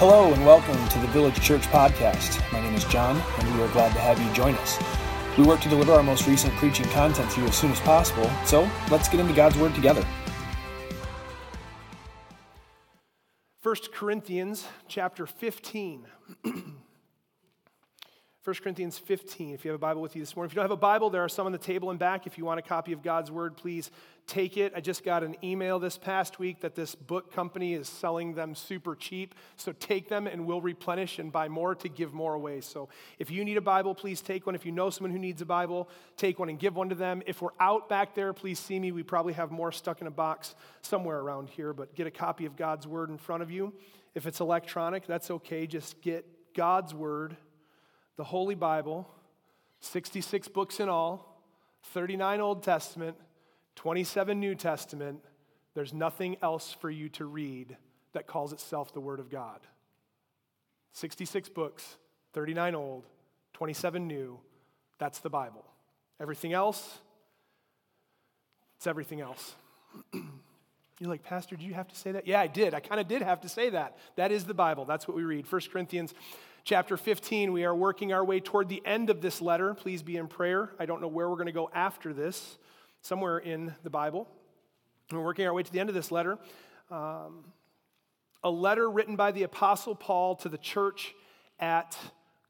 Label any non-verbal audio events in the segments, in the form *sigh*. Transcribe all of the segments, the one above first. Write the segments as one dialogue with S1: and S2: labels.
S1: Hello and welcome to the Village Church Podcast. My name is John, and we are glad to have you join us. We work to deliver our most recent preaching content to you as soon as possible, so let's get into God's Word together.
S2: 1 Corinthians chapter 15. *clears throat* 1 Corinthians 15, if you have a Bible with you this morning. If you don't have a Bible, there are some on the table and back. If you want a copy of God's Word, please take it. I just got an email this past week that this book company is selling them super cheap. So take them and we'll replenish and buy more to give more away. So if you need a Bible, please take one. If you know someone who needs a Bible, take one and give one to them. If we're out back there, please see me. We probably have more stuck in a box somewhere around here, but get a copy of God's Word in front of you. If it's electronic, that's okay. Just get God's Word the Holy Bible, 66 books in all, 39 Old Testament, 27 New Testament. There's nothing else for you to read that calls itself the Word of God. 66 books, 39 Old, 27 New. That's the Bible. Everything else, it's everything else. *clears throat* You're like, Pastor, did you have to say that? Yeah, I did. I kind of did have to say that. That is the Bible. That's what we read. 1 Corinthians chapter 15. We are working our way toward the end of this letter. Please be in prayer. I don't know where we're going to go after this, somewhere in the Bible. We're working our way to the end of this letter. Um, a letter written by the Apostle Paul to the church at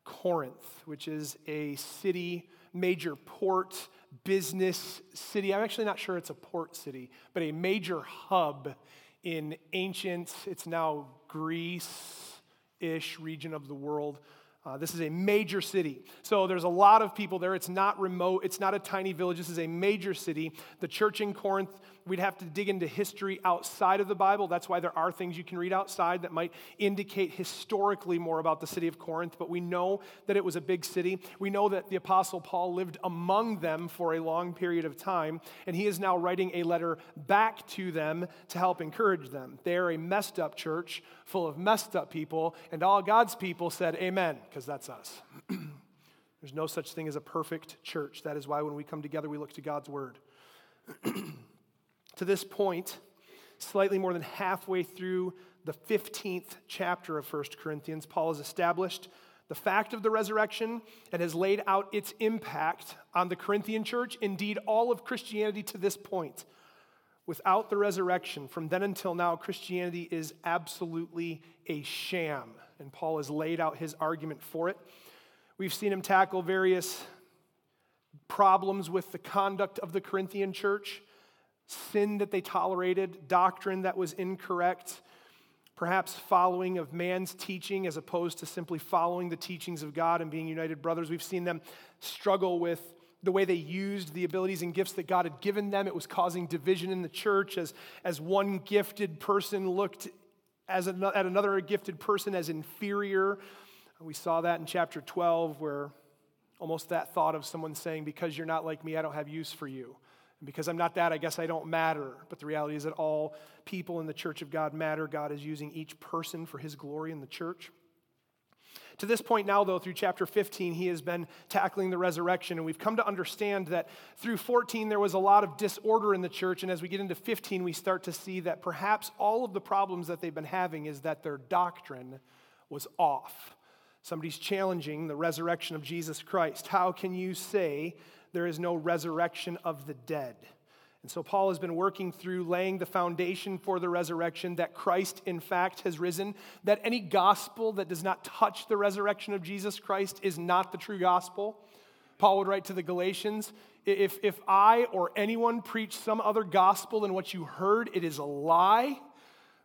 S2: Corinth, which is a city, major port, business city. I'm actually not sure it's a port city, but a major hub in ancient, it's now Greece, ish region of the world. Uh, this is a major city. So there's a lot of people there. It's not remote, it's not a tiny village. This is a major city. The church in Corinth We'd have to dig into history outside of the Bible. That's why there are things you can read outside that might indicate historically more about the city of Corinth. But we know that it was a big city. We know that the Apostle Paul lived among them for a long period of time. And he is now writing a letter back to them to help encourage them. They are a messed up church full of messed up people. And all God's people said, Amen, because that's us. *clears throat* There's no such thing as a perfect church. That is why when we come together, we look to God's word. *clears throat* To this point, slightly more than halfway through the 15th chapter of 1 Corinthians, Paul has established the fact of the resurrection and has laid out its impact on the Corinthian church, indeed, all of Christianity to this point. Without the resurrection, from then until now, Christianity is absolutely a sham. And Paul has laid out his argument for it. We've seen him tackle various problems with the conduct of the Corinthian church sin that they tolerated, doctrine that was incorrect, perhaps following of man's teaching as opposed to simply following the teachings of God and being united brothers. We've seen them struggle with the way they used the abilities and gifts that God had given them. It was causing division in the church as, as one gifted person looked as an, at another gifted person as inferior. We saw that in chapter 12, where almost that thought of someone saying, Because you're not like me, I don't have use for you. And because I'm not that, I guess I don't matter. But the reality is that all people in the church of God matter. God is using each person for his glory in the church. To this point now, though, through chapter 15, he has been tackling the resurrection, and we've come to understand that through 14, there was a lot of disorder in the church, and as we get into 15, we start to see that perhaps all of the problems that they've been having is that their doctrine was off. Somebody's challenging the resurrection of Jesus Christ. How can you say there is no resurrection of the dead. And so Paul has been working through laying the foundation for the resurrection that Christ, in fact, has risen, that any gospel that does not touch the resurrection of Jesus Christ is not the true gospel. Paul would write to the Galatians if, if I or anyone preach some other gospel than what you heard, it is a lie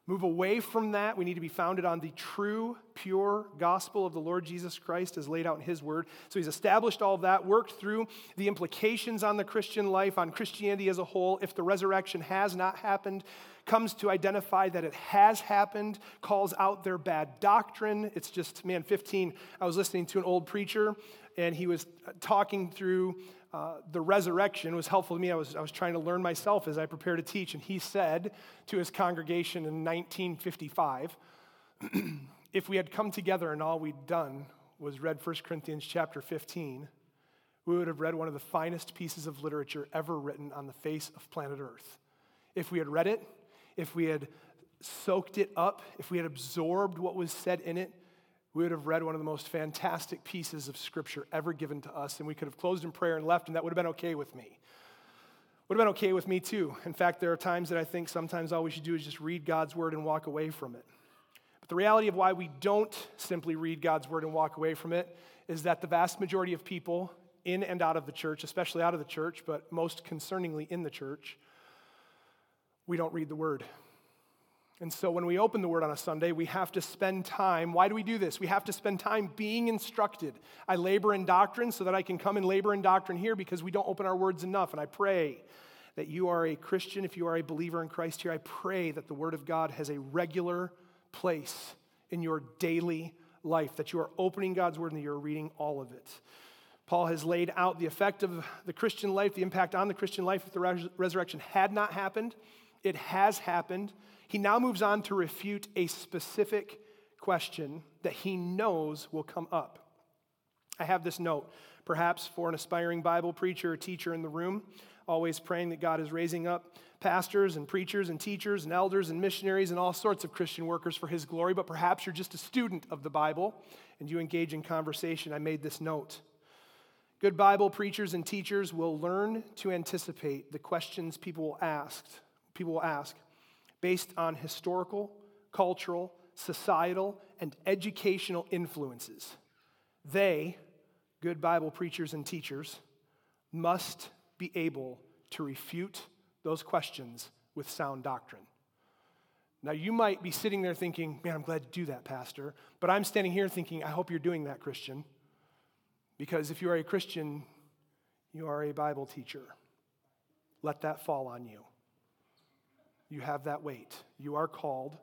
S2: move away from that. We need to be founded on the true, pure gospel of the Lord Jesus Christ as laid out in His Word. So He's established all of that, worked through the implications on the Christian life, on Christianity as a whole. If the resurrection has not happened, comes to identify that it has happened, calls out their bad doctrine. It's just, man, 15. I was listening to an old preacher, and he was talking through uh, the resurrection was helpful to me. I was, I was trying to learn myself as I prepared to teach. And he said to his congregation in 1955 *clears throat* if we had come together and all we'd done was read 1 Corinthians chapter 15, we would have read one of the finest pieces of literature ever written on the face of planet Earth. If we had read it, if we had soaked it up, if we had absorbed what was said in it, we would have read one of the most fantastic pieces of scripture ever given to us, and we could have closed in prayer and left, and that would have been okay with me. Would have been okay with me too. In fact, there are times that I think sometimes all we should do is just read God's word and walk away from it. But the reality of why we don't simply read God's word and walk away from it is that the vast majority of people in and out of the church, especially out of the church, but most concerningly in the church, we don't read the word. And so when we open the word on a Sunday, we have to spend time. Why do we do this? We have to spend time being instructed. I labor in doctrine so that I can come and labor in doctrine here because we don't open our words enough. And I pray that you are a Christian, if you are a believer in Christ here, I pray that the word of God has a regular place in your daily life, that you are opening God's word and that you're reading all of it. Paul has laid out the effect of the Christian life, the impact on the Christian life if the res- resurrection had not happened. It has happened. He now moves on to refute a specific question that he knows will come up. I have this note, perhaps for an aspiring Bible preacher or teacher in the room, always praying that God is raising up pastors and preachers and teachers and elders and missionaries and all sorts of Christian workers for his glory, but perhaps you're just a student of the Bible and you engage in conversation. I made this note. Good Bible preachers and teachers will learn to anticipate the questions people will ask, people will ask based on historical, cultural, societal, and educational influences. They, good Bible preachers and teachers, must be able to refute those questions with sound doctrine. Now, you might be sitting there thinking, man, I'm glad to do that, Pastor. But I'm standing here thinking, I hope you're doing that, Christian. Because if you are a Christian, you are a Bible teacher. Let that fall on you. You have that weight. You are called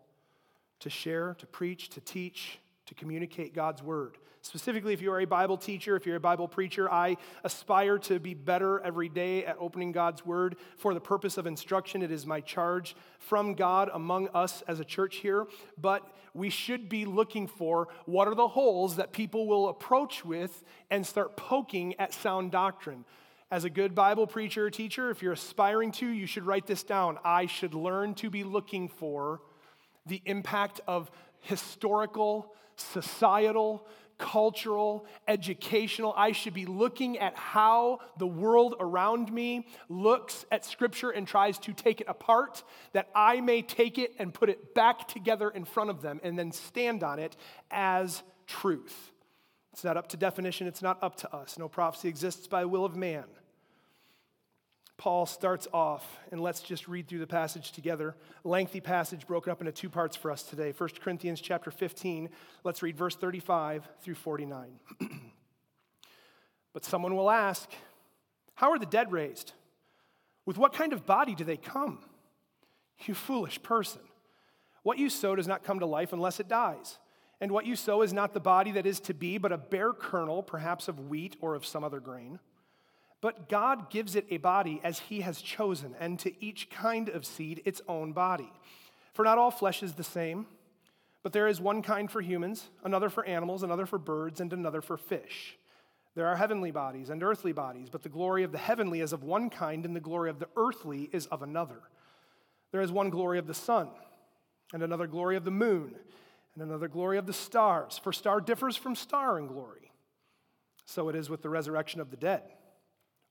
S2: to share, to preach, to teach, to communicate God's word. Specifically, if you are a Bible teacher, if you're a Bible preacher, I aspire to be better every day at opening God's word for the purpose of instruction. It is my charge from God among us as a church here. But we should be looking for what are the holes that people will approach with and start poking at sound doctrine. As a good Bible preacher or teacher, if you're aspiring to, you should write this down. I should learn to be looking for the impact of historical, societal, cultural, educational. I should be looking at how the world around me looks at Scripture and tries to take it apart, that I may take it and put it back together in front of them and then stand on it as truth. It's not up to definition, it's not up to us. No prophecy exists by the will of man. Paul starts off, and let's just read through the passage together. Lengthy passage broken up into two parts for us today. 1 Corinthians chapter 15. Let's read verse 35 through 49. *clears throat* but someone will ask, How are the dead raised? With what kind of body do they come? You foolish person. What you sow does not come to life unless it dies. And what you sow is not the body that is to be, but a bare kernel, perhaps of wheat or of some other grain. But God gives it a body as He has chosen, and to each kind of seed its own body. For not all flesh is the same, but there is one kind for humans, another for animals, another for birds, and another for fish. There are heavenly bodies and earthly bodies, but the glory of the heavenly is of one kind, and the glory of the earthly is of another. There is one glory of the sun, and another glory of the moon, and another glory of the stars, for star differs from star in glory. So it is with the resurrection of the dead.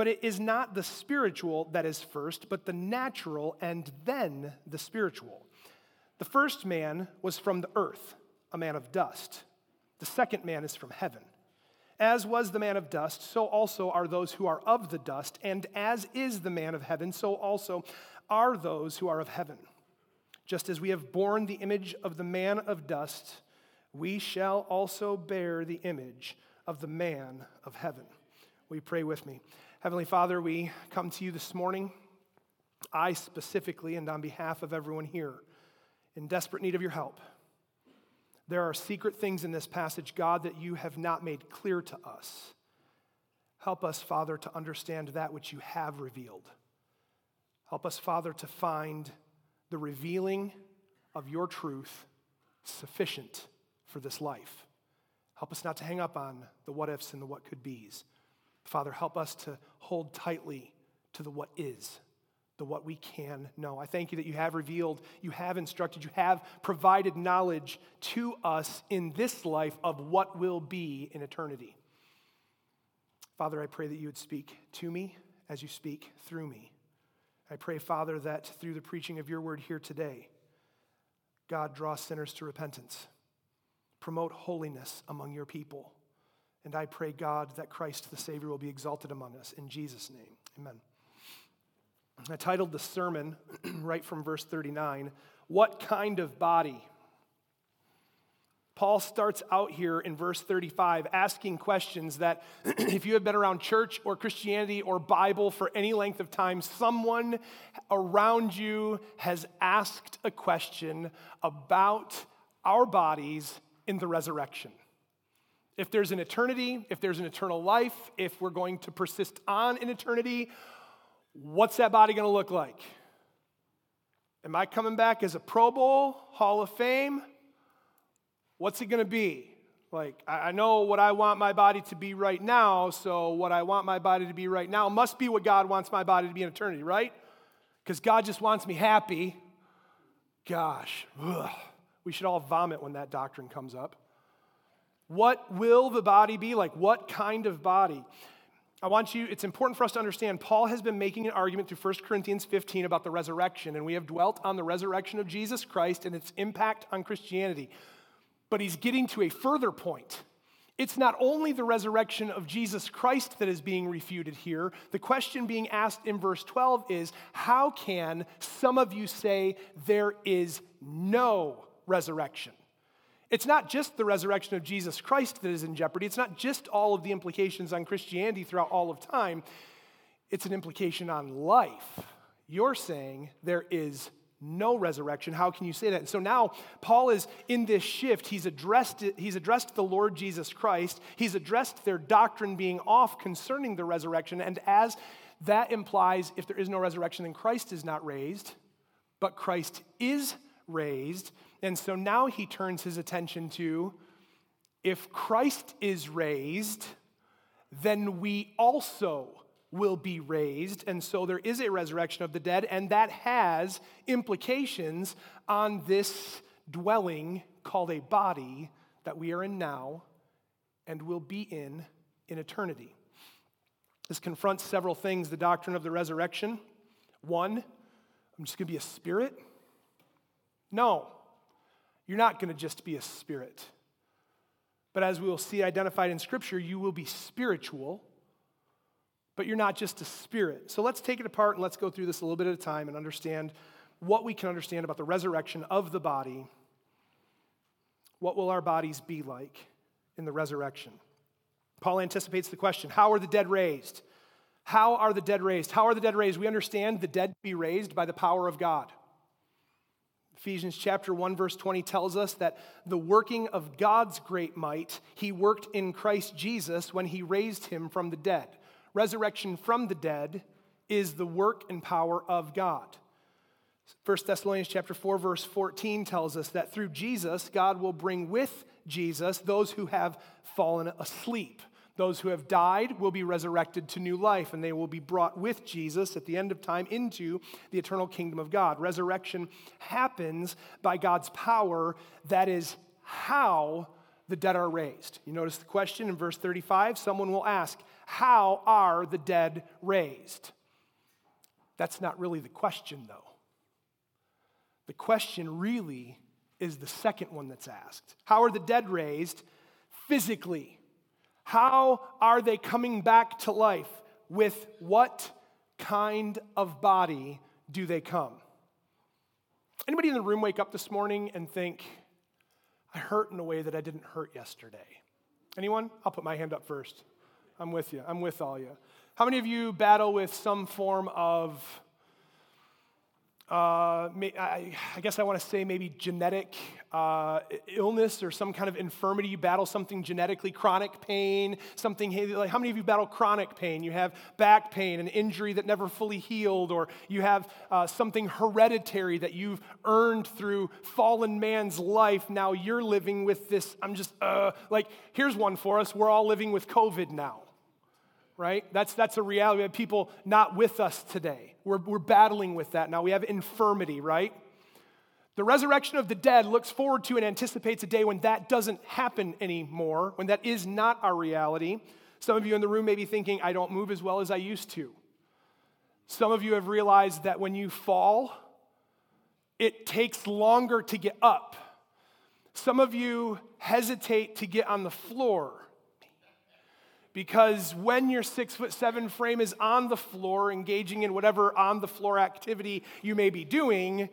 S2: But it is not the spiritual that is first, but the natural and then the spiritual. The first man was from the earth, a man of dust. The second man is from heaven. As was the man of dust, so also are those who are of the dust, and as is the man of heaven, so also are those who are of heaven. Just as we have borne the image of the man of dust, we shall also bear the image of the man of heaven. We pray with me? Heavenly Father, we come to you this morning, I specifically, and on behalf of everyone here, in desperate need of your help. There are secret things in this passage, God, that you have not made clear to us. Help us, Father, to understand that which you have revealed. Help us, Father, to find the revealing of your truth sufficient for this life. Help us not to hang up on the what ifs and the what could be's. Father, help us to hold tightly to the what is, the what we can know. I thank you that you have revealed, you have instructed, you have provided knowledge to us in this life of what will be in eternity. Father, I pray that you would speak to me as you speak through me. I pray, Father, that through the preaching of your word here today, God draw sinners to repentance promote holiness among your people. And I pray, God, that Christ the Savior will be exalted among us. In Jesus' name, amen. I titled the sermon, *clears throat* right from verse 39, What Kind of Body? Paul starts out here in verse 35 asking questions that, *clears throat* if you have been around church or Christianity or Bible for any length of time, someone around you has asked a question about our bodies in the resurrection. If there's an eternity, if there's an eternal life, if we're going to persist on in eternity, what's that body going to look like? Am I coming back as a Pro Bowl, Hall of Fame? What's it going to be? Like, I know what I want my body to be right now, so what I want my body to be right now must be what God wants my body to be in eternity, right? Because God just wants me happy. Gosh, ugh. We should all vomit when that doctrine comes up. What will the body be like? What kind of body? I want you, it's important for us to understand, Paul has been making an argument through 1 Corinthians 15 about the resurrection, and we have dwelt on the resurrection of Jesus Christ and its impact on Christianity. But he's getting to a further point. It's not only the resurrection of Jesus Christ that is being refuted here. The question being asked in verse 12 is how can some of you say there is no resurrection. It's not just the resurrection of Jesus Christ that is in jeopardy. It's not just all of the implications on Christianity throughout all of time. It's an implication on life. You're saying there is no resurrection. How can you say that? And so now Paul is in this shift. He's addressed, he's addressed the Lord Jesus Christ. He's addressed their doctrine being off concerning the resurrection. And as that implies, if there is no resurrection, then Christ is not raised, but Christ is raised. And so now he turns his attention to if Christ is raised, then we also will be raised. And so there is a resurrection of the dead, and that has implications on this dwelling called a body that we are in now and will be in in eternity. This confronts several things the doctrine of the resurrection. One, I'm just going to be a spirit. No, you're not going to just be a spirit. But as we will see identified in Scripture, you will be spiritual, but you're not just a spirit. So let's take it apart and let's go through this a little bit at a time and understand what we can understand about the resurrection of the body. What will our bodies be like in the resurrection? Paul anticipates the question How are the dead raised? How are the dead raised? How are the dead raised? We understand the dead be raised by the power of God. Ephesians chapter 1 verse 20 tells us that the working of God's great might he worked in Christ Jesus when he raised him from the dead. Resurrection from the dead is the work and power of God. 1 Thessalonians chapter 4 verse 14 tells us that through Jesus God will bring with Jesus those who have fallen asleep. Those who have died will be resurrected to new life, and they will be brought with Jesus at the end of time into the eternal kingdom of God. Resurrection happens by God's power. That is how the dead are raised. You notice the question in verse 35 someone will ask, How are the dead raised? That's not really the question, though. The question really is the second one that's asked How are the dead raised physically? How are they coming back to life? With what kind of body do they come? Anybody in the room wake up this morning and think, I hurt in a way that I didn't hurt yesterday? Anyone? I'll put my hand up first. I'm with you. I'm with all you. How many of you battle with some form of uh, I, guess I want to say maybe genetic uh, illness or some kind of infirmity. You battle something genetically, chronic pain, something like how many of you battle chronic pain? You have back pain, an injury that never fully healed, or you have uh, something hereditary that you've earned through fallen man's life. Now you're living with this. I'm just, uh, like, here's one for us. We're all living with COVID now right? That's, that's a reality. We have people not with us today. We're, we're battling with that now. We have infirmity, right? The resurrection of the dead looks forward to and anticipates a day when that doesn't happen anymore, when that is not our reality. Some of you in the room may be thinking, I don't move as well as I used to. Some of you have realized that when you fall, it takes longer to get up. Some of you hesitate to get on the floor because when your six foot seven frame is on the floor, engaging in whatever on the floor activity you may be doing,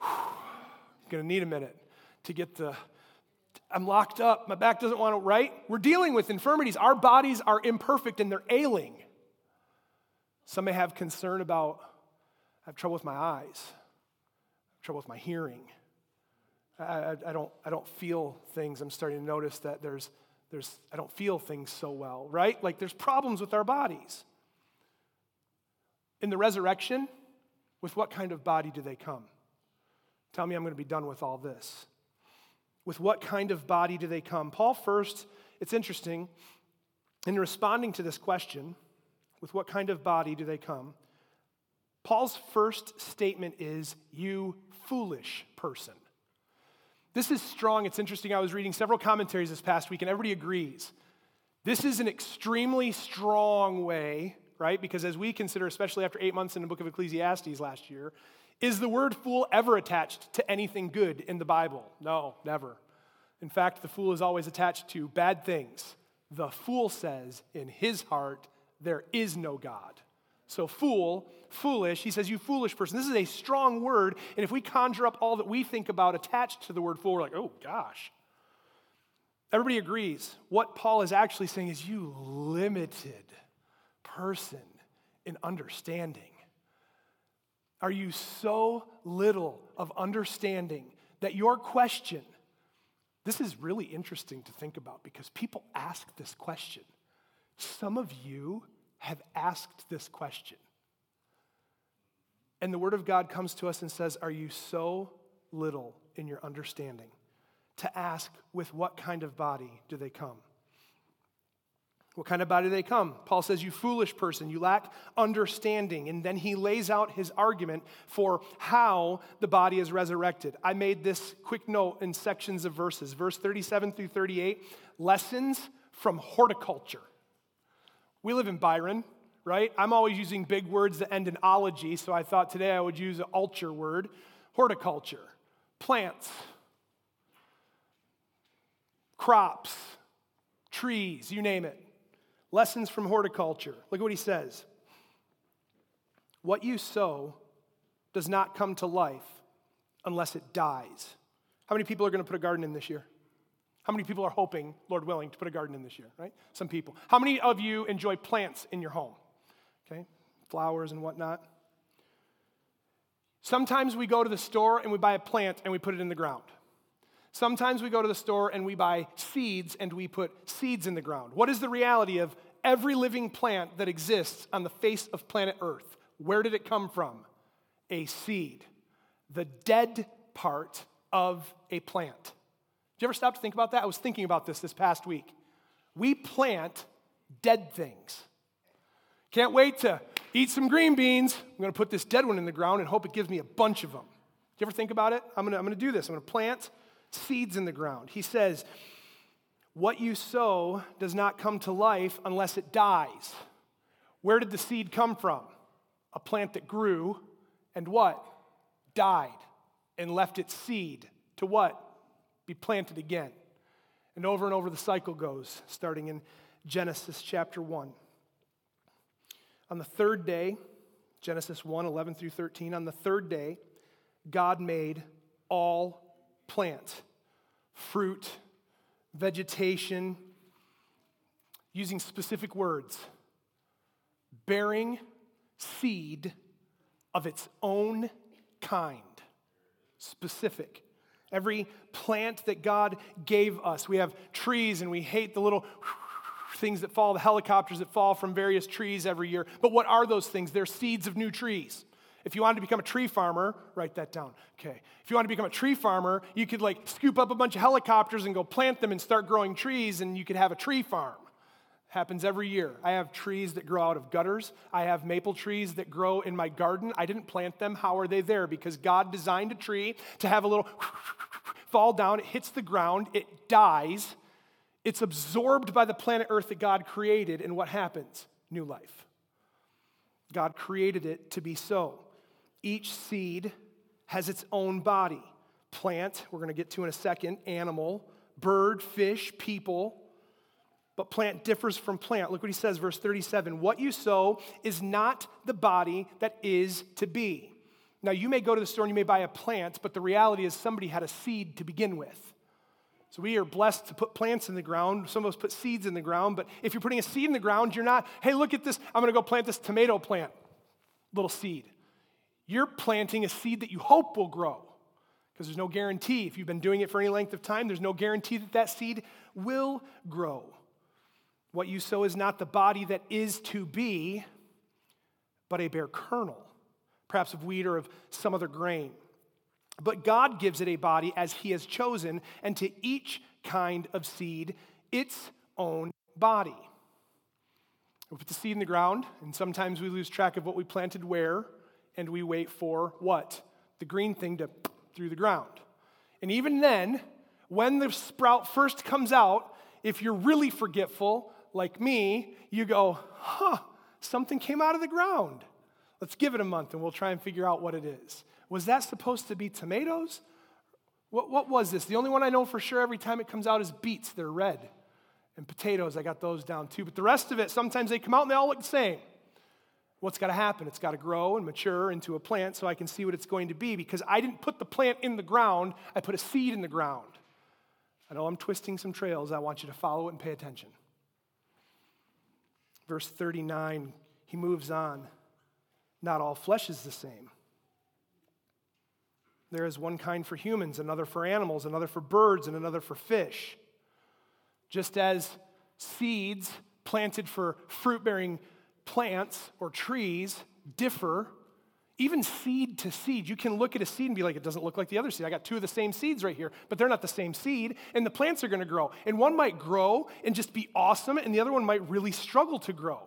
S2: I'm *sighs* gonna need a minute to get the. I'm locked up. My back doesn't want to, right? We're dealing with infirmities. Our bodies are imperfect and they're ailing. Some may have concern about, I have trouble with my eyes, trouble with my hearing. I, I, I, don't, I don't feel things. I'm starting to notice that there's there's, I don't feel things so well, right? Like there's problems with our bodies. In the resurrection, with what kind of body do they come? Tell me I'm going to be done with all this. With what kind of body do they come? Paul first, it's interesting, in responding to this question, with what kind of body do they come? Paul's first statement is, You foolish person. This is strong. It's interesting. I was reading several commentaries this past week, and everybody agrees. This is an extremely strong way, right? Because as we consider, especially after eight months in the book of Ecclesiastes last year, is the word fool ever attached to anything good in the Bible? No, never. In fact, the fool is always attached to bad things. The fool says in his heart, there is no God. So, fool, foolish, he says, you foolish person. This is a strong word. And if we conjure up all that we think about attached to the word fool, we're like, oh gosh. Everybody agrees. What Paul is actually saying is, you limited person in understanding. Are you so little of understanding that your question, this is really interesting to think about because people ask this question. Some of you have asked this question. And the Word of God comes to us and says, Are you so little in your understanding? To ask, with what kind of body do they come? What kind of body do they come? Paul says, You foolish person, you lack understanding. And then he lays out his argument for how the body is resurrected. I made this quick note in sections of verses. Verse 37 through 38 lessons from horticulture. We live in Byron, right? I'm always using big words that end in ology, so I thought today I would use an ulture word horticulture, plants, crops, trees, you name it. Lessons from horticulture. Look at what he says. What you sow does not come to life unless it dies. How many people are going to put a garden in this year? How many people are hoping, Lord willing, to put a garden in this year, right? Some people. How many of you enjoy plants in your home? Okay, flowers and whatnot. Sometimes we go to the store and we buy a plant and we put it in the ground. Sometimes we go to the store and we buy seeds and we put seeds in the ground. What is the reality of every living plant that exists on the face of planet Earth? Where did it come from? A seed, the dead part of a plant. You ever stop to think about that? I was thinking about this this past week. We plant dead things. Can't wait to eat some green beans. I'm going to put this dead one in the ground and hope it gives me a bunch of them. Do you ever think about it? I'm going to, I'm going to do this. I'm going to plant seeds in the ground. He says, What you sow does not come to life unless it dies. Where did the seed come from? A plant that grew and what? Died and left its seed to what? Be planted again. And over and over the cycle goes, starting in Genesis chapter 1. On the third day, Genesis 1 11 through 13, on the third day, God made all plant, fruit, vegetation, using specific words, bearing seed of its own kind, specific. Every plant that God gave us. We have trees and we hate the little things that fall, the helicopters that fall from various trees every year. But what are those things? They're seeds of new trees. If you wanted to become a tree farmer, write that down. Okay. If you want to become a tree farmer, you could like scoop up a bunch of helicopters and go plant them and start growing trees, and you could have a tree farm. Happens every year. I have trees that grow out of gutters. I have maple trees that grow in my garden. I didn't plant them. How are they there? Because God designed a tree to have a little *laughs* fall down, it hits the ground, it dies, it's absorbed by the planet Earth that God created, and what happens? New life. God created it to be so. Each seed has its own body. Plant, we're going to get to in a second, animal, bird, fish, people. But plant differs from plant. Look what he says, verse 37 What you sow is not the body that is to be. Now, you may go to the store and you may buy a plant, but the reality is somebody had a seed to begin with. So we are blessed to put plants in the ground. Some of us put seeds in the ground, but if you're putting a seed in the ground, you're not, hey, look at this, I'm gonna go plant this tomato plant, little seed. You're planting a seed that you hope will grow because there's no guarantee. If you've been doing it for any length of time, there's no guarantee that that seed will grow. What you sow is not the body that is to be, but a bare kernel, perhaps of wheat or of some other grain. But God gives it a body as He has chosen, and to each kind of seed, its own body. We put the seed in the ground, and sometimes we lose track of what we planted where, and we wait for what? The green thing to *clears throat* through the ground. And even then, when the sprout first comes out, if you're really forgetful, like me, you go, huh, something came out of the ground. Let's give it a month and we'll try and figure out what it is. Was that supposed to be tomatoes? What, what was this? The only one I know for sure every time it comes out is beets. They're red. And potatoes, I got those down too. But the rest of it, sometimes they come out and they all look the same. What's got to happen? It's got to grow and mature into a plant so I can see what it's going to be because I didn't put the plant in the ground, I put a seed in the ground. I know I'm twisting some trails. I want you to follow it and pay attention. Verse 39, he moves on. Not all flesh is the same. There is one kind for humans, another for animals, another for birds, and another for fish. Just as seeds planted for fruit bearing plants or trees differ, even seed to seed. You can look at a seed and be like, it doesn't look like the other seed. I got two of the same seeds right here, but they're not the same seed, and the plants are going to grow. And one might grow and just be awesome, and the other one might really struggle to grow.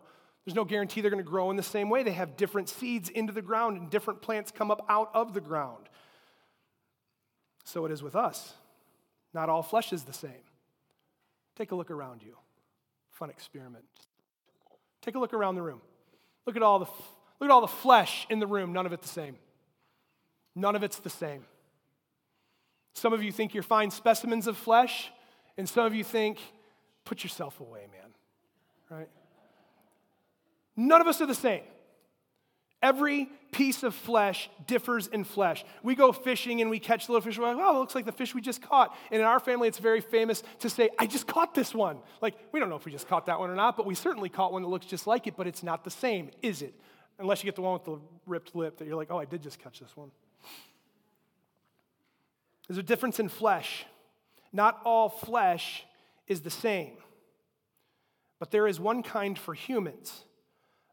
S2: There's no guarantee they're going to grow in the same way. They have different seeds into the ground, and different plants come up out of the ground. So it is with us. Not all flesh is the same. Take a look around you. Fun experiment. Take a look around the room. Look at all the look at all the flesh in the room. None of it the same. None of it's the same. Some of you think you're fine specimens of flesh, and some of you think, put yourself away, man. Right? None of us are the same. Every piece of flesh differs in flesh. We go fishing and we catch little fish. We're like, oh, it looks like the fish we just caught. And in our family, it's very famous to say, I just caught this one. Like, we don't know if we just caught that one or not, but we certainly caught one that looks just like it, but it's not the same, is it? Unless you get the one with the ripped lip that you're like, oh, I did just catch this one. There's a difference in flesh. Not all flesh is the same, but there is one kind for humans,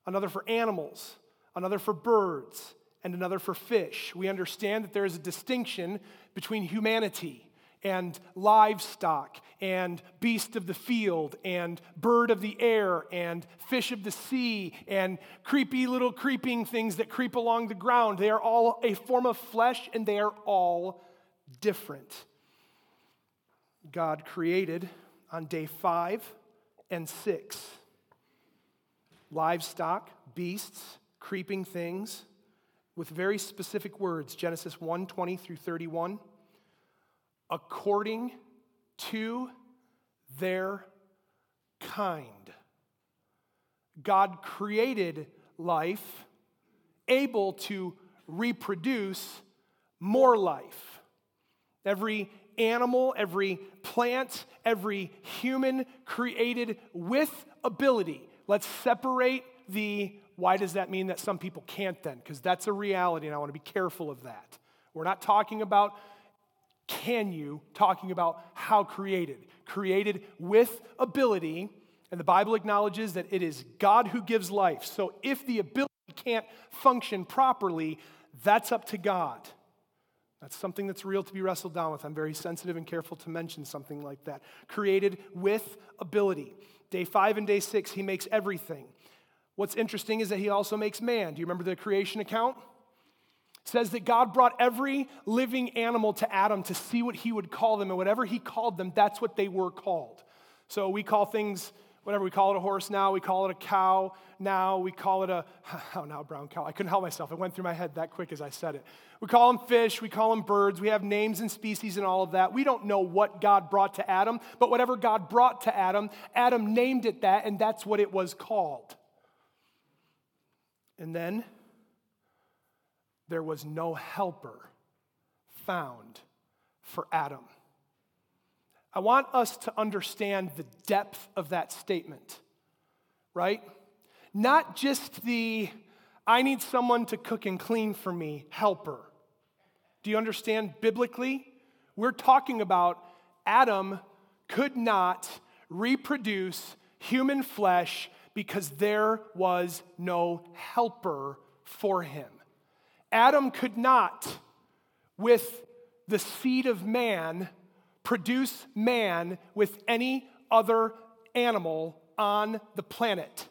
S2: another for animals another for birds, and another for fish. We understand that there is a distinction between humanity and livestock and beast of the field and bird of the air and fish of the sea and creepy little creeping things that creep along the ground. They are all a form of flesh and they are all different. God created on day five and six livestock, beasts, creeping things with very specific words Genesis 1 20 through 31. According to their kind. God created life able to reproduce more life. Every animal, every plant, every human created with ability. Let's separate the Why does that mean that some people can't then? Because that's a reality, and I want to be careful of that. We're not talking about can you, talking about how created. Created with ability, and the Bible acknowledges that it is God who gives life. So if the ability can't function properly, that's up to God. That's something that's real to be wrestled down with. I'm very sensitive and careful to mention something like that. Created with ability. Day five and day six, he makes everything. What's interesting is that he also makes man. Do you remember the creation account? Says that God brought every living animal to Adam to see what he would call them, and whatever he called them, that's what they were called. So we call things whatever we call it a horse now, we call it a cow now, we call it a, *laughs* oh, now brown cow. I couldn't help myself. It went through my head that quick as I said it. We call them fish, we call them birds, we have names and species and all of that. We don't know what God brought to Adam, but whatever God brought to Adam, Adam named it that, and that's what it was called. And then there was no helper found for Adam. I want us to understand the depth of that statement, right? Not just the, I need someone to cook and clean for me, helper. Do you understand biblically? We're talking about Adam could not reproduce human flesh because there was no helper for him. Adam could not, with the seed of man, produce man with any other animal on the planet.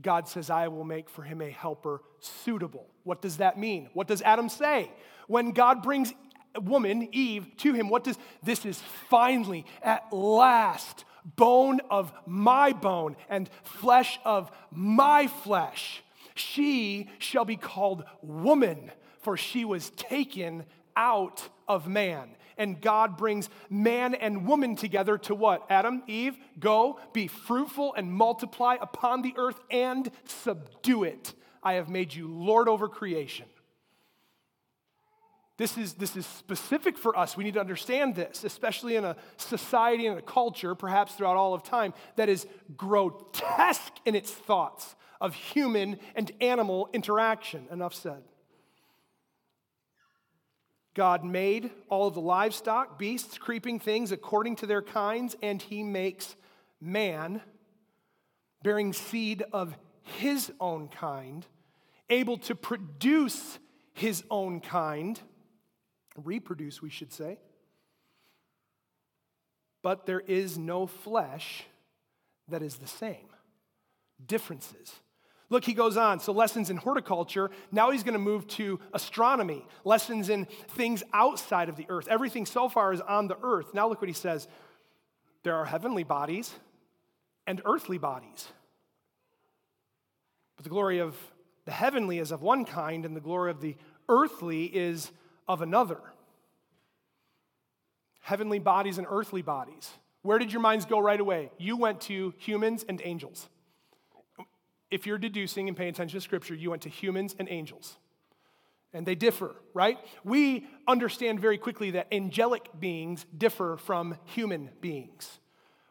S2: God says, I will make for him a helper suitable. What does that mean? What does Adam say? When God brings woman, Eve, to him, what does this is finally, at last, bone of my bone and flesh of my flesh. She shall be called woman, for she was taken out of man and God brings man and woman together to what? Adam, Eve, go, be fruitful and multiply upon the earth and subdue it. I have made you Lord over creation. This is, this is specific for us. We need to understand this, especially in a society and a culture, perhaps throughout all of time, that is grotesque in its thoughts of human and animal interaction. Enough said. God made all of the livestock, beasts, creeping things according to their kinds, and he makes man, bearing seed of his own kind, able to produce his own kind, reproduce, we should say. But there is no flesh that is the same. Differences. Look, he goes on. So, lessons in horticulture. Now he's going to move to astronomy, lessons in things outside of the earth. Everything so far is on the earth. Now, look what he says there are heavenly bodies and earthly bodies. But the glory of the heavenly is of one kind, and the glory of the earthly is of another. Heavenly bodies and earthly bodies. Where did your minds go right away? You went to humans and angels if you're deducing and paying attention to scripture, you went to humans and angels. And they differ, right? We understand very quickly that angelic beings differ from human beings.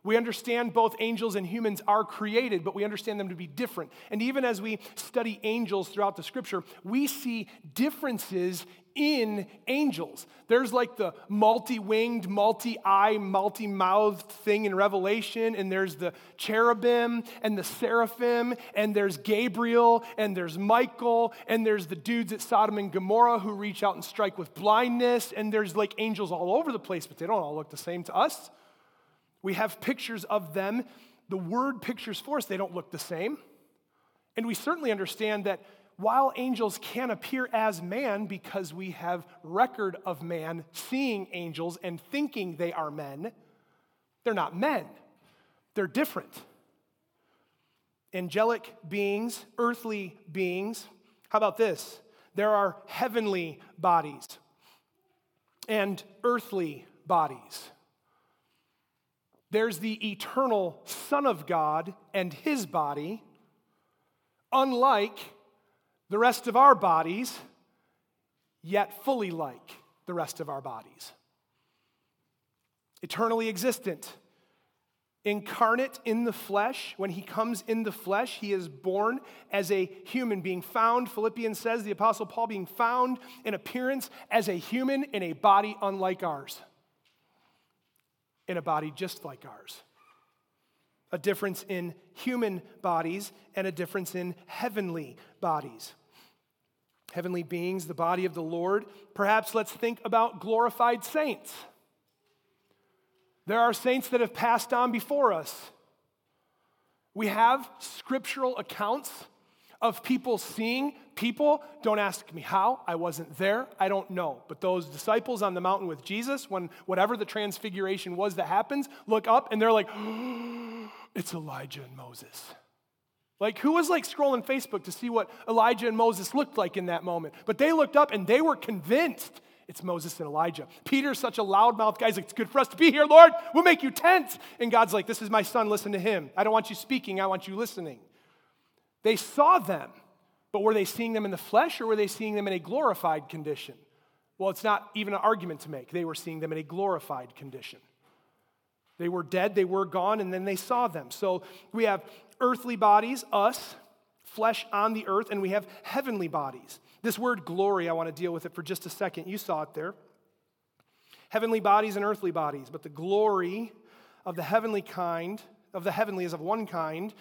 S2: We understand both angels and humans are created, but we understand them to be different. And even as we study angels throughout the scripture, we see differences in angels. There's like the multi winged, multi eye, multi mouthed thing in Revelation, and there's the cherubim and the seraphim, and there's Gabriel, and there's Michael, and there's the dudes at Sodom and Gomorrah who reach out and strike with blindness, and there's like angels all over the place, but they don't all look the same to us. We have pictures of them. The word pictures for us, they don't look the same. And we certainly understand that while angels can appear as man because we have record of man seeing angels and thinking they are men, they're not men. They're different. Angelic beings, earthly beings. How about this? There are heavenly bodies and earthly bodies. There's the eternal Son of God and his body, unlike the rest of our bodies, yet fully like the rest of our bodies. Eternally existent, incarnate in the flesh. When he comes in the flesh, he is born as a human, being found, Philippians says, the Apostle Paul, being found in appearance as a human in a body unlike ours, in a body just like ours. A difference in human bodies and a difference in heavenly bodies. Heavenly beings, the body of the Lord. Perhaps let's think about glorified saints. There are saints that have passed on before us. We have scriptural accounts of people seeing people. Don't ask me how. I wasn't there. I don't know. But those disciples on the mountain with Jesus, when whatever the transfiguration was that happens, look up and they're like, *gasps* it's Elijah and Moses. Like, who was like scrolling Facebook to see what Elijah and Moses looked like in that moment? But they looked up and they were convinced it's Moses and Elijah. Peter's such a loudmouth guy. He's like, it's good for us to be here, Lord. We'll make you tents. And God's like, this is my son. Listen to him. I don't want you speaking. I want you listening. They saw them, but were they seeing them in the flesh or were they seeing them in a glorified condition? Well, it's not even an argument to make. They were seeing them in a glorified condition. They were dead, they were gone, and then they saw them. So we have earthly bodies, us, flesh on the earth, and we have heavenly bodies. This word glory, I want to deal with it for just a second. You saw it there. Heavenly bodies and earthly bodies, but the glory of the heavenly kind, of the heavenly is of one kind,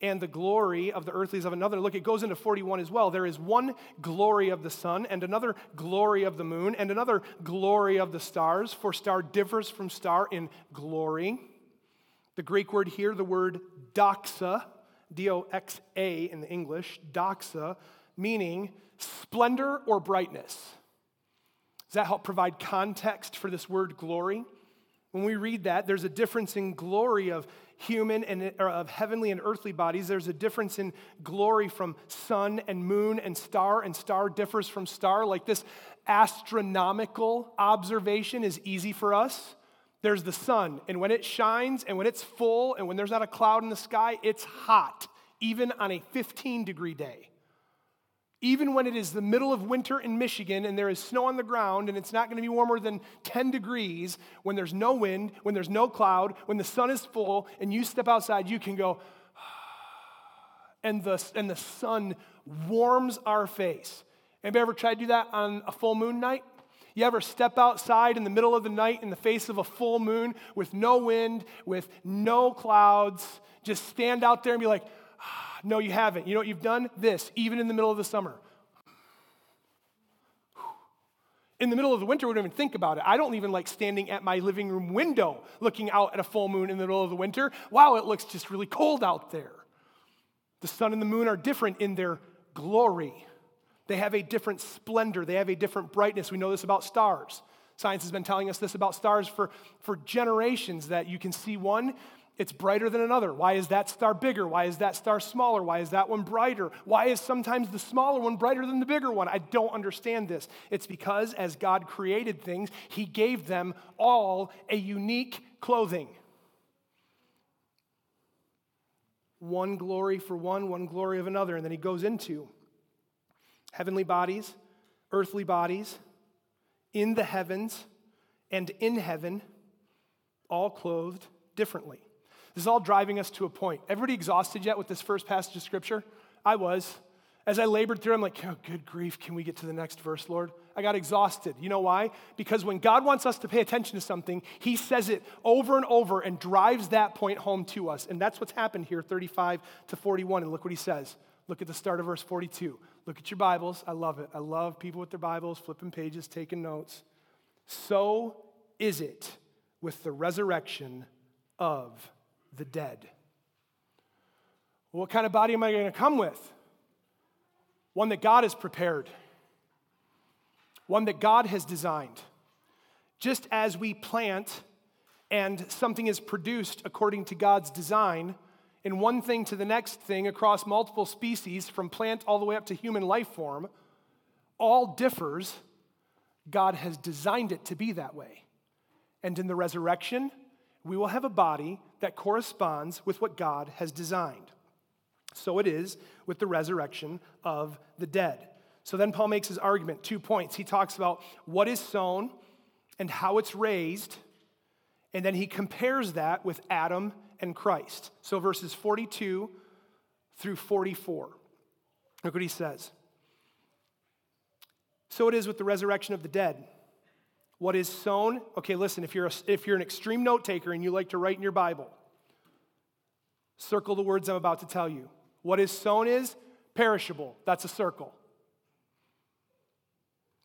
S2: and the glory of the earthly is of another. Look, it goes into 41 as well. There is one glory of the sun, and another glory of the moon, and another glory of the stars, for star differs from star in glory. The Greek word here, the word doxa, D O X A in the English, doxa, meaning splendor or brightness. Does that help provide context for this word glory? When we read that, there's a difference in glory of human and uh, of heavenly and earthly bodies. There's a difference in glory from sun and moon and star, and star differs from star. Like this astronomical observation is easy for us. There's the sun, and when it shines and when it's full and when there's not a cloud in the sky, it's hot, even on a 15 degree day. Even when it is the middle of winter in Michigan and there is snow on the ground and it's not going to be warmer than 10 degrees, when there's no wind, when there's no cloud, when the sun is full and you step outside, you can go, *sighs* and the, and the sun warms our face. Anybody ever tried to do that on a full moon night? You ever step outside in the middle of the night in the face of a full moon with no wind, with no clouds, just stand out there and be like, *sighs* no, you haven't. You know what you've done? This, even in the middle of the summer. *sighs* In the middle of the winter, we don't even think about it. I don't even like standing at my living room window looking out at a full moon in the middle of the winter. Wow, it looks just really cold out there. The sun and the moon are different in their glory. They have a different splendor, they have a different brightness. We know this about stars. Science has been telling us this about stars for, for generations that you can see one it's brighter than another. Why is that star bigger? Why is that star smaller? Why is that one brighter? Why is sometimes the smaller one brighter than the bigger one? I don't understand this. It's because as God created things, He gave them all a unique clothing. One glory for one, one glory of another. And then He goes into heavenly bodies, earthly bodies, in the heavens, and in heaven, all clothed differently. This is all driving us to a point. Everybody exhausted yet with this first passage of scripture? I was. As I labored through, I'm like, oh, good grief, can we get to the next verse, Lord? I got exhausted. You know why? Because when God wants us to pay attention to something, He says it over and over and drives that point home to us. And that's what's happened here, 35 to 41. And look what He says. Look at the start of verse 42. Look at your Bibles. I love it. I love people with their Bibles, flipping pages, taking notes. So is it with the resurrection of the dead. What kind of body am I going to come with? One that God has prepared, one that God has designed. Just as we plant and something is produced according to God's design, in one thing to the next thing across multiple species, from plant all the way up to human life form, all differs. God has designed it to be that way. And in the resurrection, we will have a body that corresponds with what God has designed. So it is with the resurrection of the dead. So then Paul makes his argument, two points. He talks about what is sown and how it's raised, and then he compares that with Adam and Christ. So verses 42 through 44. Look what he says. So it is with the resurrection of the dead. What is sown, okay, listen, if you're, a, if you're an extreme note taker and you like to write in your Bible, circle the words I'm about to tell you. What is sown is perishable. That's a circle.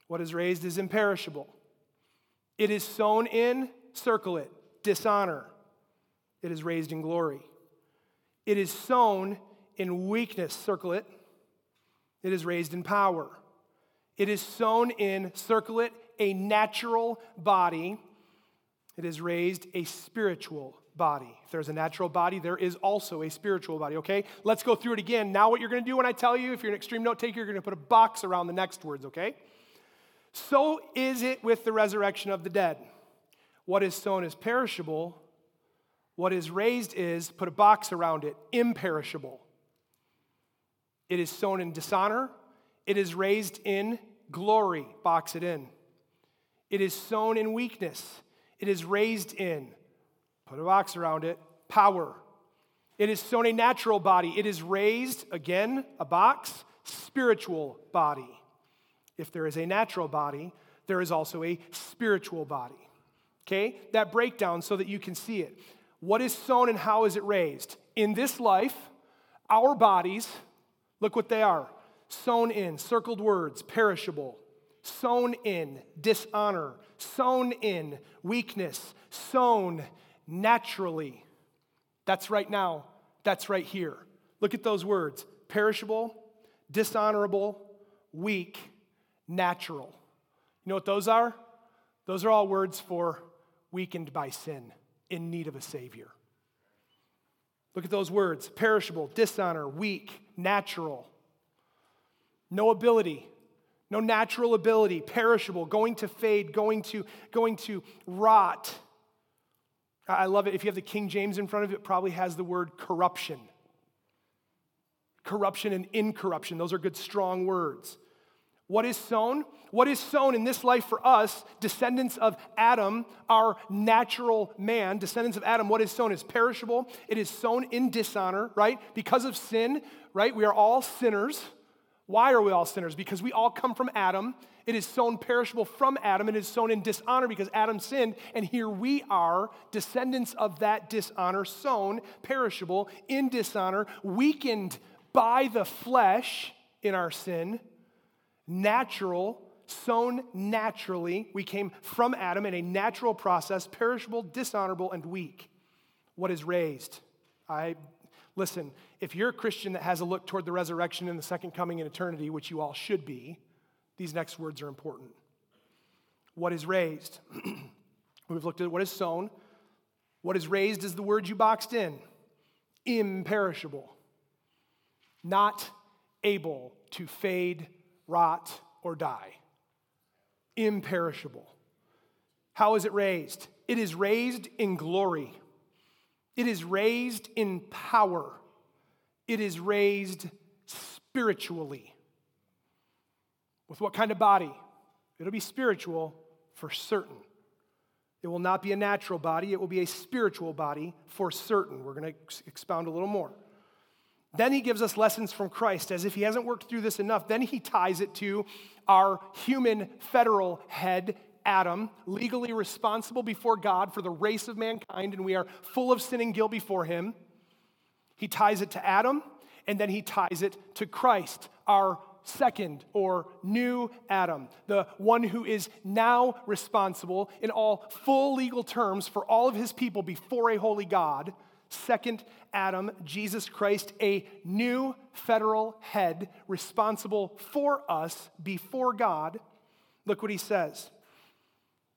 S2: What is raised is imperishable. It is sown in, circle it, dishonor. It is raised in glory. It is sown in weakness, circle it. It is raised in power. It is sown in, circle it, a natural body. It is raised a spiritual body. If there's a natural body, there is also a spiritual body, okay? Let's go through it again. Now, what you're gonna do when I tell you, if you're an extreme note taker, you're gonna put a box around the next words, okay? So is it with the resurrection of the dead. What is sown is perishable, what is raised is, put a box around it, imperishable. It is sown in dishonor, it is raised in glory, box it in. It is sown in weakness, it is raised in, put a box around it, power. It is sown a natural body, it is raised, again, a box, spiritual body. If there is a natural body, there is also a spiritual body. Okay? That breakdown so that you can see it. What is sown and how is it raised? In this life, our bodies, look what they are sown in, circled words, perishable, sown in, dishonor, sown in, weakness, sown naturally. That's right now, that's right here. Look at those words perishable, dishonorable, weak, natural. You know what those are? Those are all words for weakened by sin, in need of a Savior. Look at those words perishable, dishonor, weak, natural. No ability, no natural ability, perishable, going to fade, going to, going to rot. I love it. If you have the King James in front of it, it probably has the word corruption. Corruption and incorruption, those are good, strong words. What is sown? What is sown in this life for us, descendants of Adam, our natural man, descendants of Adam, what is sown is perishable. It is sown in dishonor, right? Because of sin, right? We are all sinners. Why are we all sinners? Because we all come from Adam. It is sown perishable from Adam. It is sown in dishonor because Adam sinned. And here we are, descendants of that dishonor, sown perishable in dishonor, weakened by the flesh in our sin natural, sown naturally. We came from Adam in a natural process, perishable, dishonorable, and weak. What is raised? I listen, if you're a Christian that has a look toward the resurrection and the second coming in eternity, which you all should be, these next words are important. What is raised? *clears throat* We've looked at what is sown. What is raised is the word you boxed in imperishable, not able to fade rot, or die. Imperishable. How is it raised? It is raised in glory. It is raised in power. It is raised spiritually. With what kind of body? It'll be spiritual for certain. It will not be a natural body, it will be a spiritual body for certain. We're going to expound a little more. Then he gives us lessons from Christ as if he hasn't worked through this enough. Then he ties it to our human federal head, Adam, legally responsible before God for the race of mankind, and we are full of sin and guilt before him. He ties it to Adam, and then he ties it to Christ, our second or new Adam, the one who is now responsible in all full legal terms for all of his people before a holy God second Adam, Jesus Christ, a new federal head responsible for us before God. Look what he says.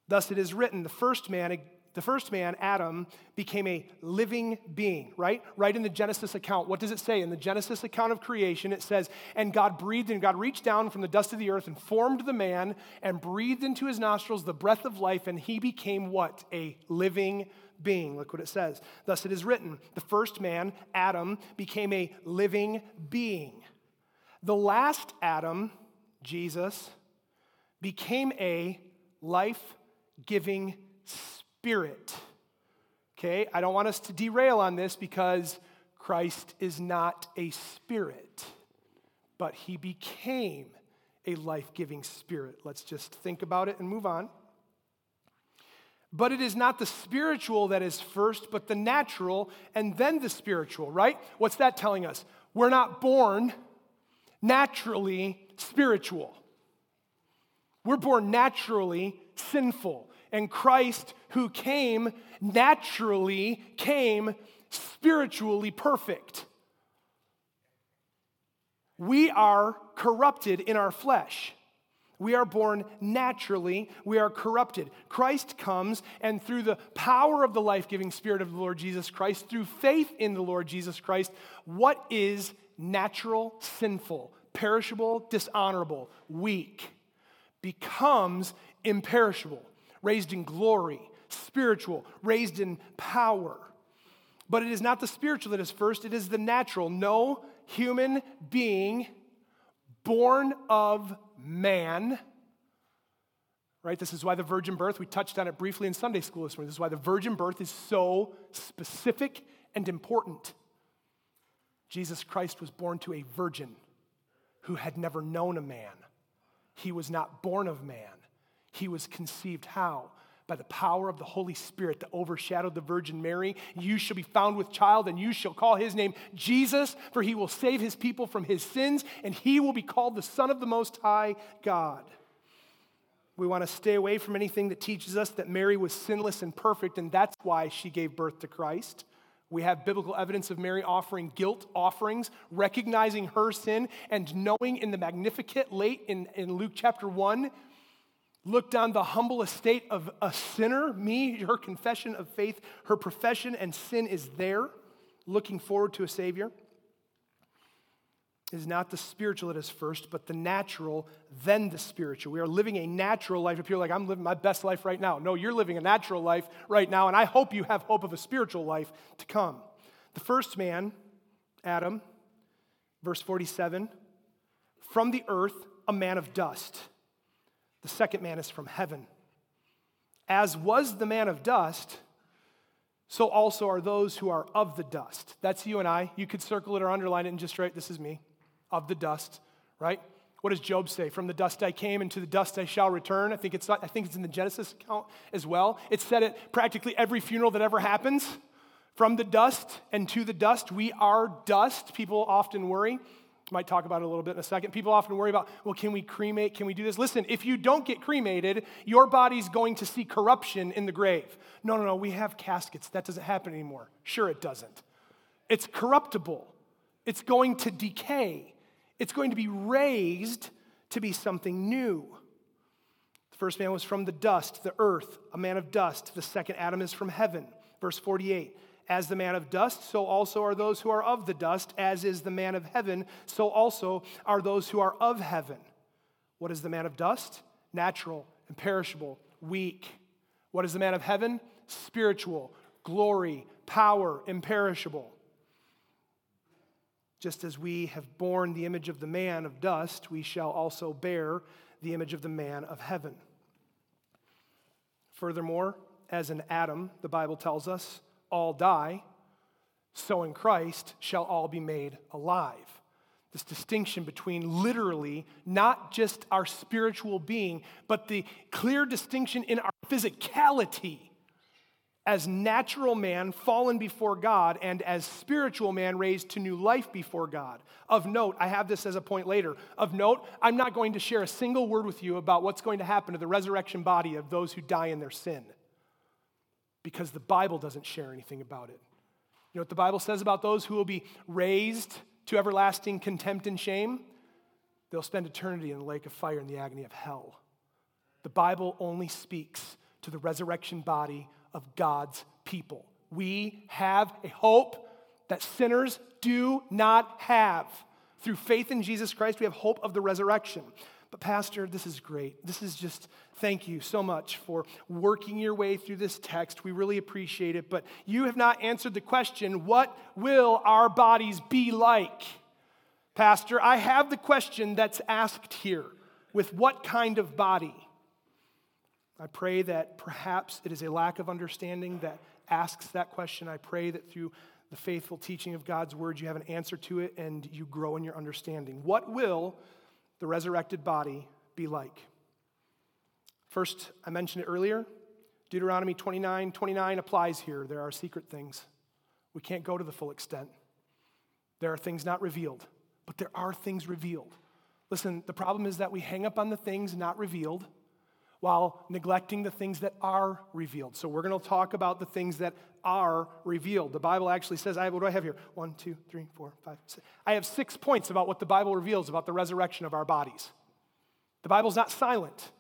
S2: Thus it is written, the first man, the first man, Adam, became a living being, right? Right in the Genesis account. What does it say? In the Genesis account of creation, it says, And God breathed, and God reached down from the dust of the earth and formed the man and breathed into his nostrils the breath of life, and he became what? A living being. Look what it says. Thus it is written the first man, Adam, became a living being. The last Adam, Jesus, became a life giving spirit. Okay, I don't want us to derail on this because Christ is not a spirit, but he became a life giving spirit. Let's just think about it and move on. But it is not the spiritual that is first, but the natural, and then the spiritual, right? What's that telling us? We're not born naturally spiritual. We're born naturally sinful. And Christ, who came naturally, came spiritually perfect. We are corrupted in our flesh. We are born naturally, we are corrupted. Christ comes, and through the power of the life giving Spirit of the Lord Jesus Christ, through faith in the Lord Jesus Christ, what is natural, sinful, perishable, dishonorable, weak, becomes imperishable, raised in glory, spiritual, raised in power. But it is not the spiritual that is first, it is the natural. No human being born of man, right? This is why the virgin birth, we touched on it briefly in Sunday school this morning. This is why the virgin birth is so specific and important. Jesus Christ was born to a virgin who had never known a man. He was not born of man. He was conceived how? by the power of the Holy Spirit that overshadowed the Virgin Mary. You shall be found with child, and you shall call his name Jesus, for he will save his people from his sins, and he will be called the Son of the Most High God. We want to stay away from anything that teaches us that Mary was sinless and perfect, and that's why she gave birth to Christ. We have biblical evidence of Mary offering guilt offerings, recognizing her sin, and knowing in the Magnificat late in, in Luke chapter 1 looked on the humble estate of a sinner, me, her confession of faith, her profession and sin is there, looking forward to a Savior. Is not the spiritual that is first, but the natural, then the spiritual. We are living a natural life. If you're like, I'm living my best life right now. No, you're living a natural life right now, and I hope you have hope of a spiritual life to come. The first man, Adam, verse 47, from the earth, a man of dust the second man is from heaven. As was the man of dust, so also are those who are of the dust. That's you and I. You could circle it or underline it and just write, This is me, of the dust, right? What does Job say? From the dust I came, and to the dust I shall return. I think it's, I think it's in the Genesis account as well. It's said at practically every funeral that ever happens. From the dust and to the dust, we are dust. People often worry. Might talk about it a little bit in a second. People often worry about, well, can we cremate? Can we do this? Listen, if you don't get cremated, your body's going to see corruption in the grave. No, no, no, we have caskets. That doesn't happen anymore. Sure, it doesn't. It's corruptible, it's going to decay, it's going to be raised to be something new. The first man was from the dust, the earth, a man of dust. The second Adam is from heaven. Verse 48. As the man of dust, so also are those who are of the dust. As is the man of heaven, so also are those who are of heaven. What is the man of dust? Natural, imperishable, weak. What is the man of heaven? Spiritual, glory, power, imperishable. Just as we have borne the image of the man of dust, we shall also bear the image of the man of heaven. Furthermore, as in Adam, the Bible tells us, all die, so in Christ shall all be made alive. This distinction between literally not just our spiritual being, but the clear distinction in our physicality as natural man fallen before God and as spiritual man raised to new life before God. Of note, I have this as a point later. Of note, I'm not going to share a single word with you about what's going to happen to the resurrection body of those who die in their sin because the Bible doesn't share anything about it. You know what the Bible says about those who will be raised to everlasting contempt and shame? They'll spend eternity in the lake of fire in the agony of hell. The Bible only speaks to the resurrection body of God's people. We have a hope that sinners do not have. Through faith in Jesus Christ, we have hope of the resurrection. But, Pastor, this is great. This is just, thank you so much for working your way through this text. We really appreciate it. But you have not answered the question what will our bodies be like? Pastor, I have the question that's asked here with what kind of body? I pray that perhaps it is a lack of understanding that asks that question. I pray that through the faithful teaching of God's word, you have an answer to it and you grow in your understanding. What will the resurrected body be like? First, I mentioned it earlier. Deuteronomy 29 29 applies here. There are secret things. We can't go to the full extent. There are things not revealed, but there are things revealed. Listen, the problem is that we hang up on the things not revealed while neglecting the things that are revealed. So we're going to talk about the things that are revealed. The Bible actually says, I what do I have here? One, two, three, four, five, six. I have six points about what the Bible reveals about the resurrection of our bodies. The Bible's not silent,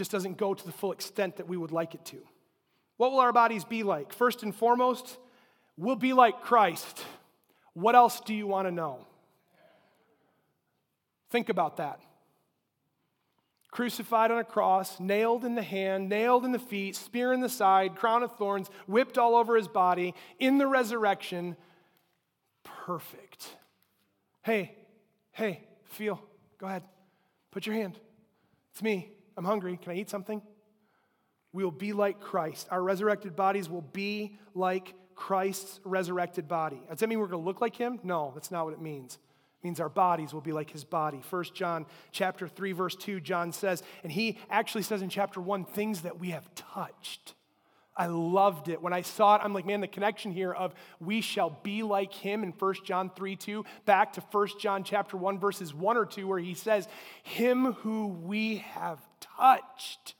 S2: just doesn't go to the full extent that we would like it to. What will our bodies be like? First and foremost, we'll be like Christ. What else do you want to know? Think about that crucified on a cross, nailed in the hand, nailed in the feet, spear in the side, crown of thorns, whipped all over his body, in the resurrection, perfect. Hey, hey, feel, go ahead, put your hand. It's me. I'm hungry. Can I eat something? We will be like Christ. Our resurrected bodies will be like Christ's resurrected body. Does that mean we're going to look like him? No, that's not what it means It means our bodies will be like his body. 1 John chapter 3 verse 2 John says and he actually says in chapter 1 things that we have touched. I loved it. When I saw it, I'm like, man, the connection here of we shall be like him in 1 John 3 2, back to 1 John chapter 1, verses 1 or 2, where he says, Him who we have touched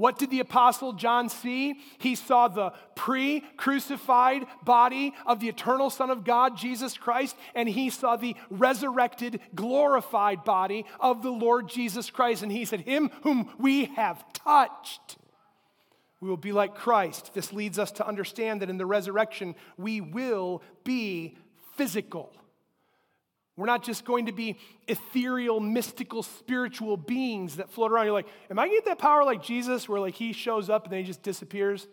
S2: what did the Apostle John see? He saw the pre crucified body of the eternal Son of God, Jesus Christ, and he saw the resurrected, glorified body of the Lord Jesus Christ. And he said, Him whom we have touched, we will be like Christ. This leads us to understand that in the resurrection, we will be physical. We're not just going to be ethereal, mystical, spiritual beings that float around. You're like, am I going to get that power like Jesus, where like he shows up and then he just disappears?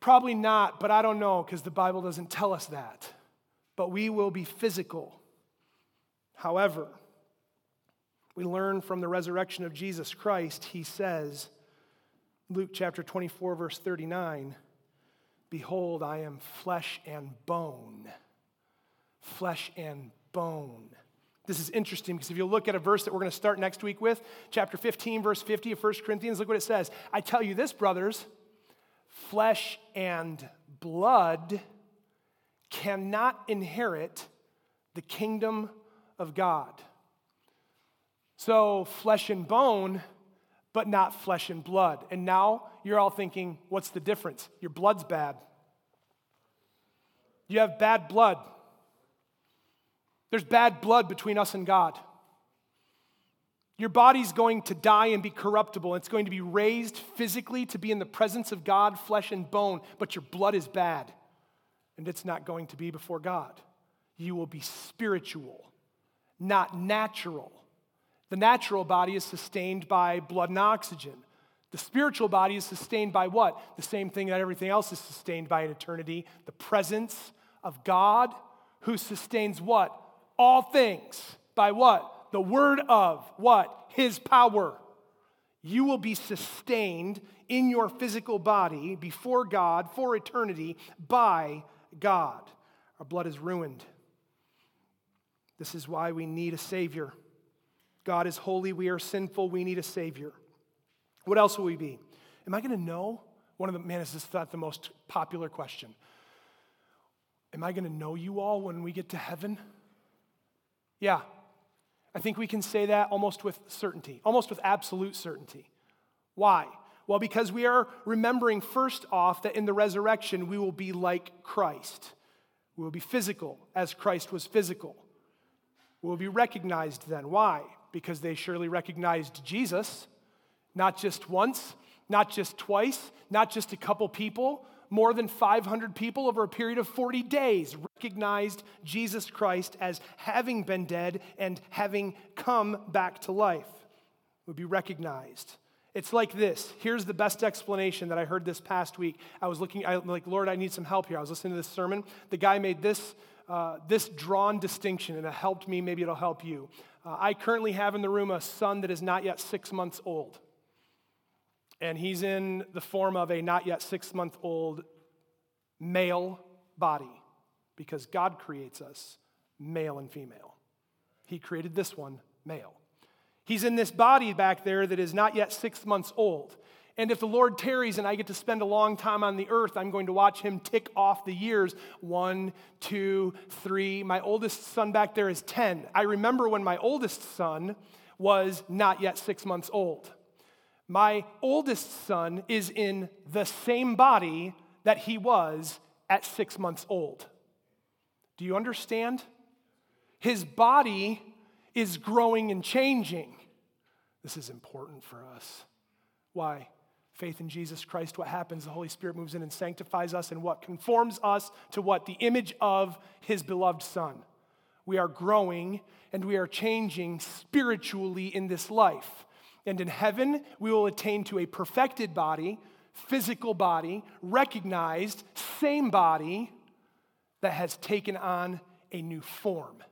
S2: Probably not, but I don't know because the Bible doesn't tell us that. But we will be physical. However, we learn from the resurrection of Jesus Christ, he says, Luke chapter 24, verse 39, Behold, I am flesh and bone. Flesh and bone. This is interesting because if you look at a verse that we're going to start next week with, chapter 15, verse 50 of 1 Corinthians, look what it says. I tell you this, brothers, flesh and blood cannot inherit the kingdom of God. So, flesh and bone, but not flesh and blood. And now you're all thinking, what's the difference? Your blood's bad. You have bad blood. There's bad blood between us and God. Your body's going to die and be corruptible. It's going to be raised physically to be in the presence of God, flesh and bone, but your blood is bad, and it's not going to be before God. You will be spiritual, not natural. The natural body is sustained by blood and oxygen. The spiritual body is sustained by what? The same thing that everything else is sustained by in eternity the presence of God, who sustains what? All things by what? The word of what? His power. You will be sustained in your physical body before God for eternity by God. Our blood is ruined. This is why we need a Savior. God is holy, we are sinful, we need a Savior. What else will we be? Am I going to know? One of the, man, is this not the most popular question? Am I going to know you all when we get to heaven? Yeah, I think we can say that almost with certainty, almost with absolute certainty. Why? Well, because we are remembering first off that in the resurrection we will be like Christ. We will be physical as Christ was physical. We will be recognized then. Why? Because they surely recognized Jesus, not just once, not just twice, not just a couple people, more than 500 people over a period of 40 days recognized Jesus Christ as having been dead and having come back to life, would be recognized. It's like this. Here's the best explanation that I heard this past week. I was looking, I'm like, Lord, I need some help here. I was listening to this sermon. The guy made this, uh, this drawn distinction, and it helped me. Maybe it'll help you. Uh, I currently have in the room a son that is not yet six months old and he's in the form of a not yet six month old male body because God creates us male and female. He created this one male. He's in this body back there that is not yet six months old. And if the Lord tarries and I get to spend a long time on the earth, I'm going to watch him tick off the years one, two, three. My oldest son back there is 10. I remember when my oldest son was not yet six months old. My oldest son is in the same body that he was at six months old. Do you understand? His body is growing and changing. This is important for us. Why? Faith in Jesus Christ, what happens? The Holy Spirit moves in and sanctifies us, and what conforms us to what? The image of His beloved Son. We are growing and we are changing spiritually in this life. And in heaven, we will attain to a perfected body, physical body, recognized, same body that has taken on a new form.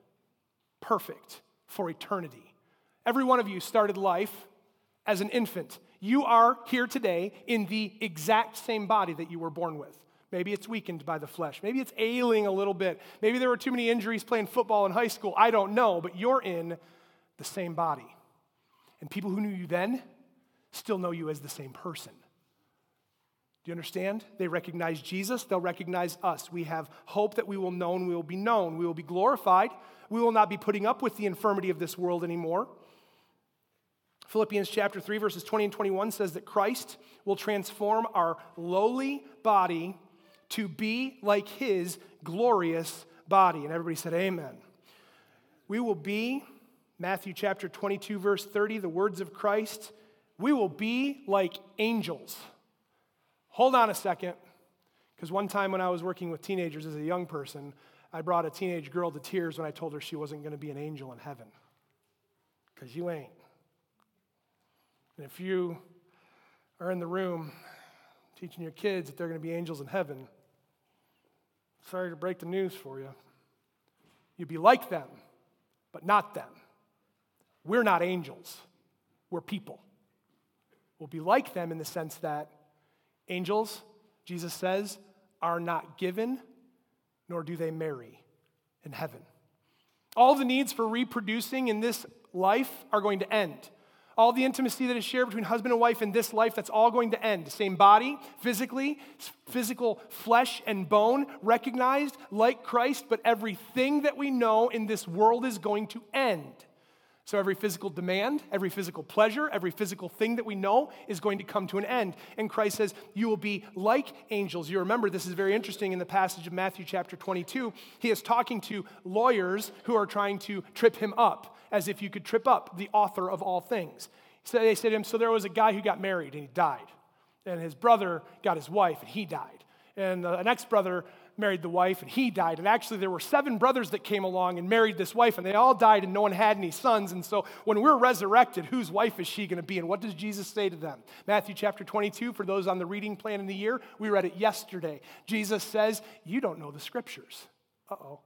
S2: Perfect for eternity. Every one of you started life as an infant. You are here today in the exact same body that you were born with. Maybe it's weakened by the flesh. Maybe it's ailing a little bit. Maybe there were too many injuries playing football in high school. I don't know, but you're in the same body. And people who knew you then still know you as the same person. Do you understand? They recognize Jesus, they'll recognize us. We have hope that we will know and we will be known. We will be glorified. We will not be putting up with the infirmity of this world anymore. Philippians chapter 3, verses 20 and 21 says that Christ will transform our lowly body to be like his glorious body. And everybody said, Amen. We will be, Matthew chapter 22, verse 30, the words of Christ, we will be like angels. Hold on a second, because one time when I was working with teenagers as a young person, I brought a teenage girl to tears when I told her she wasn't going to be an angel in heaven. Because you ain't. And if you are in the room teaching your kids that they're going to be angels in heaven, sorry to break the news for you. You'd be like them, but not them. We're not angels, we're people. We'll be like them in the sense that angels, Jesus says, are not given, nor do they marry in heaven. All the needs for reproducing in this life are going to end. All the intimacy that is shared between husband and wife in this life, that's all going to end. Same body, physically, physical flesh and bone, recognized like Christ, but everything that we know in this world is going to end. So every physical demand, every physical pleasure, every physical thing that we know is going to come to an end. And Christ says, You will be like angels. You remember this is very interesting in the passage of Matthew chapter 22. He is talking to lawyers who are trying to trip him up as if you could trip up the author of all things. So they said to him, So there was a guy who got married and he died. And his brother got his wife and he died. And the next brother married the wife and he died. And actually, there were seven brothers that came along and married this wife, and they all died, and no one had any sons. And so, when we're resurrected, whose wife is she going to be? And what does Jesus say to them? Matthew chapter 22, for those on the reading plan in the year, we read it yesterday. Jesus says, You don't know the scriptures. Uh oh.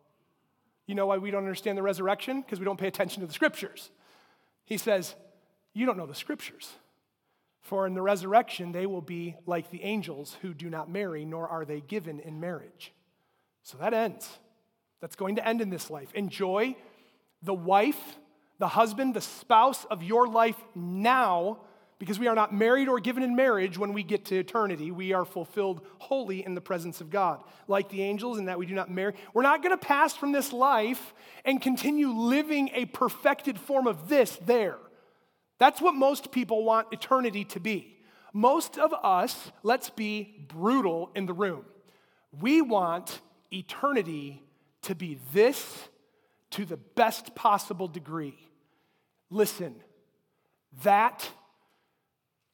S2: You know why we don't understand the resurrection? Because we don't pay attention to the scriptures. He says, You don't know the scriptures. For in the resurrection, they will be like the angels who do not marry, nor are they given in marriage. So that ends. That's going to end in this life. Enjoy the wife, the husband, the spouse of your life now because we are not married or given in marriage when we get to eternity. We are fulfilled wholly in the presence of God, like the angels, in that we do not marry. We're not going to pass from this life and continue living a perfected form of this there. That's what most people want eternity to be. Most of us, let's be brutal in the room. We want eternity to be this to the best possible degree. Listen, that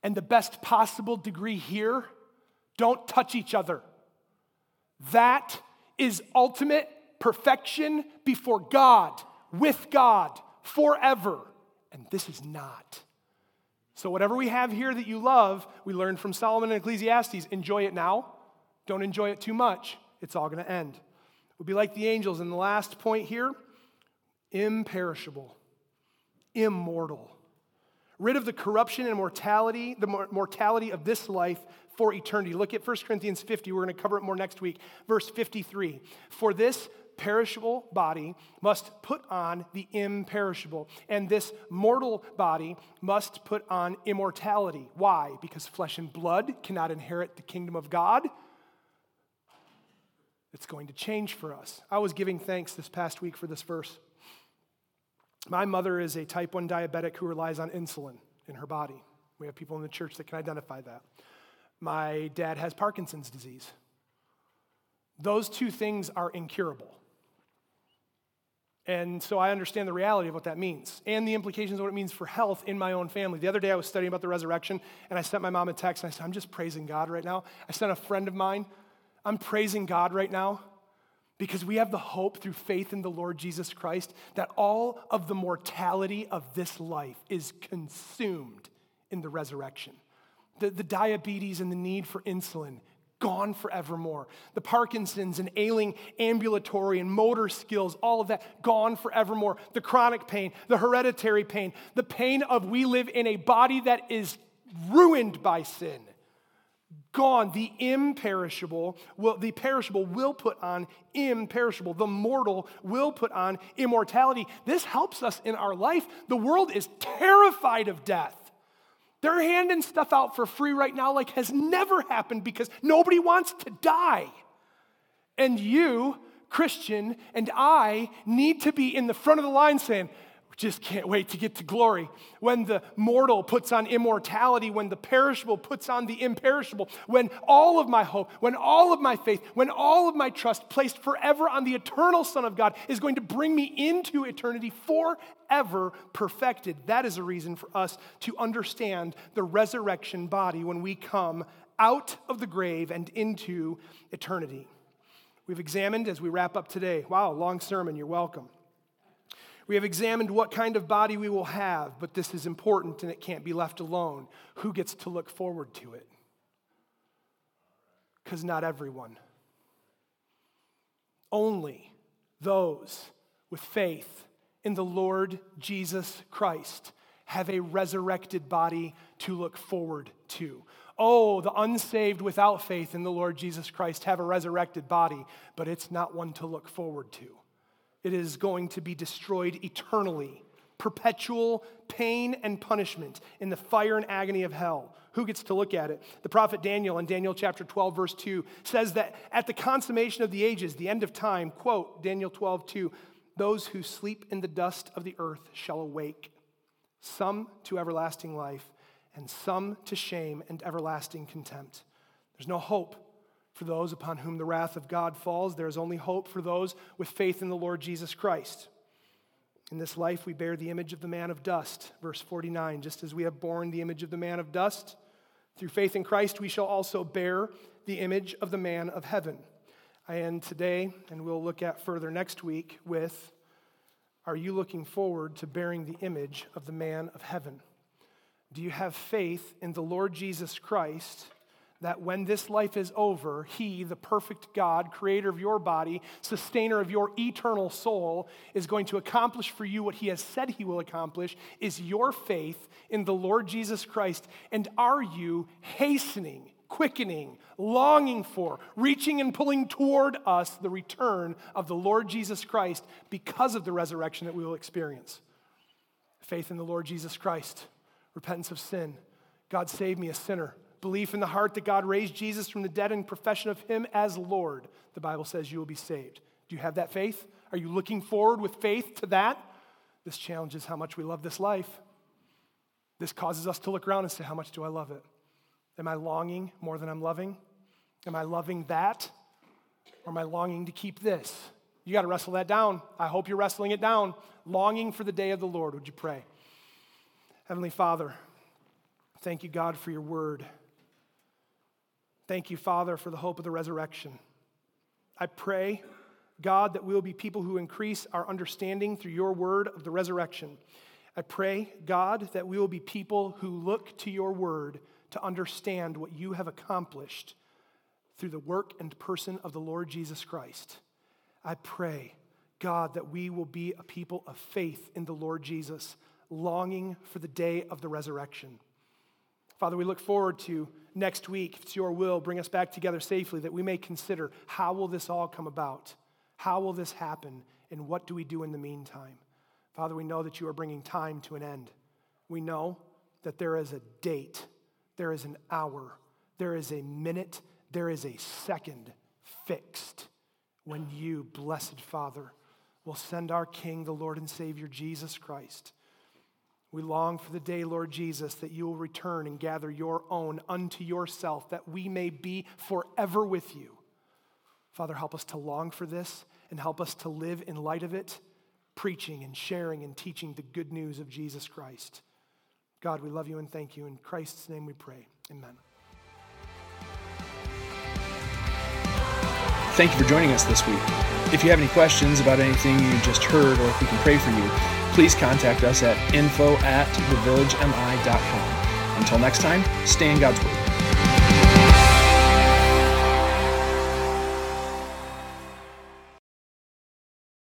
S2: and the best possible degree here don't touch each other. That is ultimate perfection before God, with God, forever. And this is not. So, whatever we have here that you love, we learned from Solomon and Ecclesiastes enjoy it now. Don't enjoy it too much. It's all going to end. We'll be like the angels. And the last point here imperishable, immortal rid of the corruption and mortality, the mortality of this life for eternity. Look at 1 Corinthians 50. We're going to cover it more next week. Verse 53. For this perishable body must put on the imperishable, and this mortal body must put on immortality. Why? Because flesh and blood cannot inherit the kingdom of God. It's going to change for us. I was giving thanks this past week for this verse. My mother is a type 1 diabetic who relies on insulin in her body. We have people in the church that can identify that. My dad has Parkinson's disease. Those two things are incurable. And so I understand the reality of what that means and the implications of what it means for health in my own family. The other day I was studying about the resurrection and I sent my mom a text and I said, I'm just praising God right now. I sent a friend of mine, I'm praising God right now because we have the hope through faith in the Lord Jesus Christ that all of the mortality of this life is consumed in the resurrection. The, the diabetes and the need for insulin gone forevermore. The Parkinson's and ailing ambulatory and motor skills, all of that gone forevermore. The chronic pain, the hereditary pain, the pain of we live in a body that is ruined by sin. Gone. The imperishable will, the perishable will put on imperishable. The mortal will put on immortality. This helps us in our life. The world is terrified of death. They're handing stuff out for free right now like has never happened because nobody wants to die. And you, Christian, and I need to be in the front of the line saying, just can't wait to get to glory. When the mortal puts on immortality, when the perishable puts on the imperishable, when all of my hope, when all of my faith, when all of my trust placed forever on the eternal Son of God is going to bring me into eternity forever perfected. That is a reason for us to understand the resurrection body when we come out of the grave and into eternity. We've examined as we wrap up today. Wow, long sermon, you're welcome. We have examined what kind of body we will have, but this is important and it can't be left alone. Who gets to look forward to it? Because not everyone. Only those with faith in the Lord Jesus Christ have a resurrected body to look forward to. Oh, the unsaved without faith in the Lord Jesus Christ have a resurrected body, but it's not one to look forward to it is going to be destroyed eternally. Perpetual pain and punishment in the fire and agony of hell. Who gets to look at it? The prophet Daniel in Daniel chapter 12, verse 2 says that at the consummation of the ages, the end of time, quote, Daniel 12, 2, those who sleep in the dust of the earth shall awake, some to everlasting life, and some to shame and everlasting contempt. There's no hope for those upon whom the wrath of God falls. There is only hope for those with faith in the Lord Jesus Christ. In this life, we bear the image of the man of dust. Verse 49 just as we have borne the image of the man of dust, through faith in Christ, we shall also bear the image of the man of heaven. I end today, and we'll look at further next week with Are you looking forward to bearing the image of the man of heaven? Do you have faith in the Lord Jesus Christ? That when this life is over, He, the perfect God, creator of your body, sustainer of your eternal soul, is going to accomplish for you what He has said He will accomplish, is your faith in the Lord Jesus Christ. And are you hastening, quickening, longing for, reaching and pulling toward us the return of the Lord Jesus Christ because of the resurrection that we will experience? Faith in the Lord Jesus Christ, repentance of sin. God save me, a sinner belief in the heart that God raised Jesus from the dead and profession of him as Lord, the Bible says you will be saved. Do you have that faith? Are you looking forward with faith to that? This challenges how much we love this life. This causes us to look around and say, How much do I love it? Am I longing more than I'm loving? Am I loving that? Or am I longing to keep this? You got to wrestle that down. I hope you're wrestling it down. Longing for the day of the Lord. Would you pray? Heavenly Father, thank you, God, for your word. Thank you, Father, for the hope of the resurrection. I pray, God, that we will be people who increase our understanding through your word of the resurrection. I pray, God, that we will be people who look to your word to understand what you have accomplished through the work and person of the Lord Jesus Christ. I pray, God, that we will be a people of faith in the Lord Jesus, longing for the day of the resurrection. Father, we look forward to next week, if it's your will, bring us back together safely that we may consider how will this all come about? How will this happen? And what do we do in the meantime? Father, we know that you are bringing time to an end. We know that there is a date, there is an hour, there is a minute, there is a second fixed when you, blessed Father, will send our King, the Lord and Savior, Jesus Christ. We long for the day, Lord Jesus, that you will return and gather your own unto yourself, that we may be forever with you. Father, help us to long for this and help us to live in light of it, preaching and sharing and teaching the good news of Jesus Christ. God, we love you and thank you. In Christ's name we pray. Amen.
S1: Thank you for joining us this week. If you have any questions about anything you just heard or if we can pray for you, please contact us at info at thevillagemi.com. Until next time, stay in God's Word.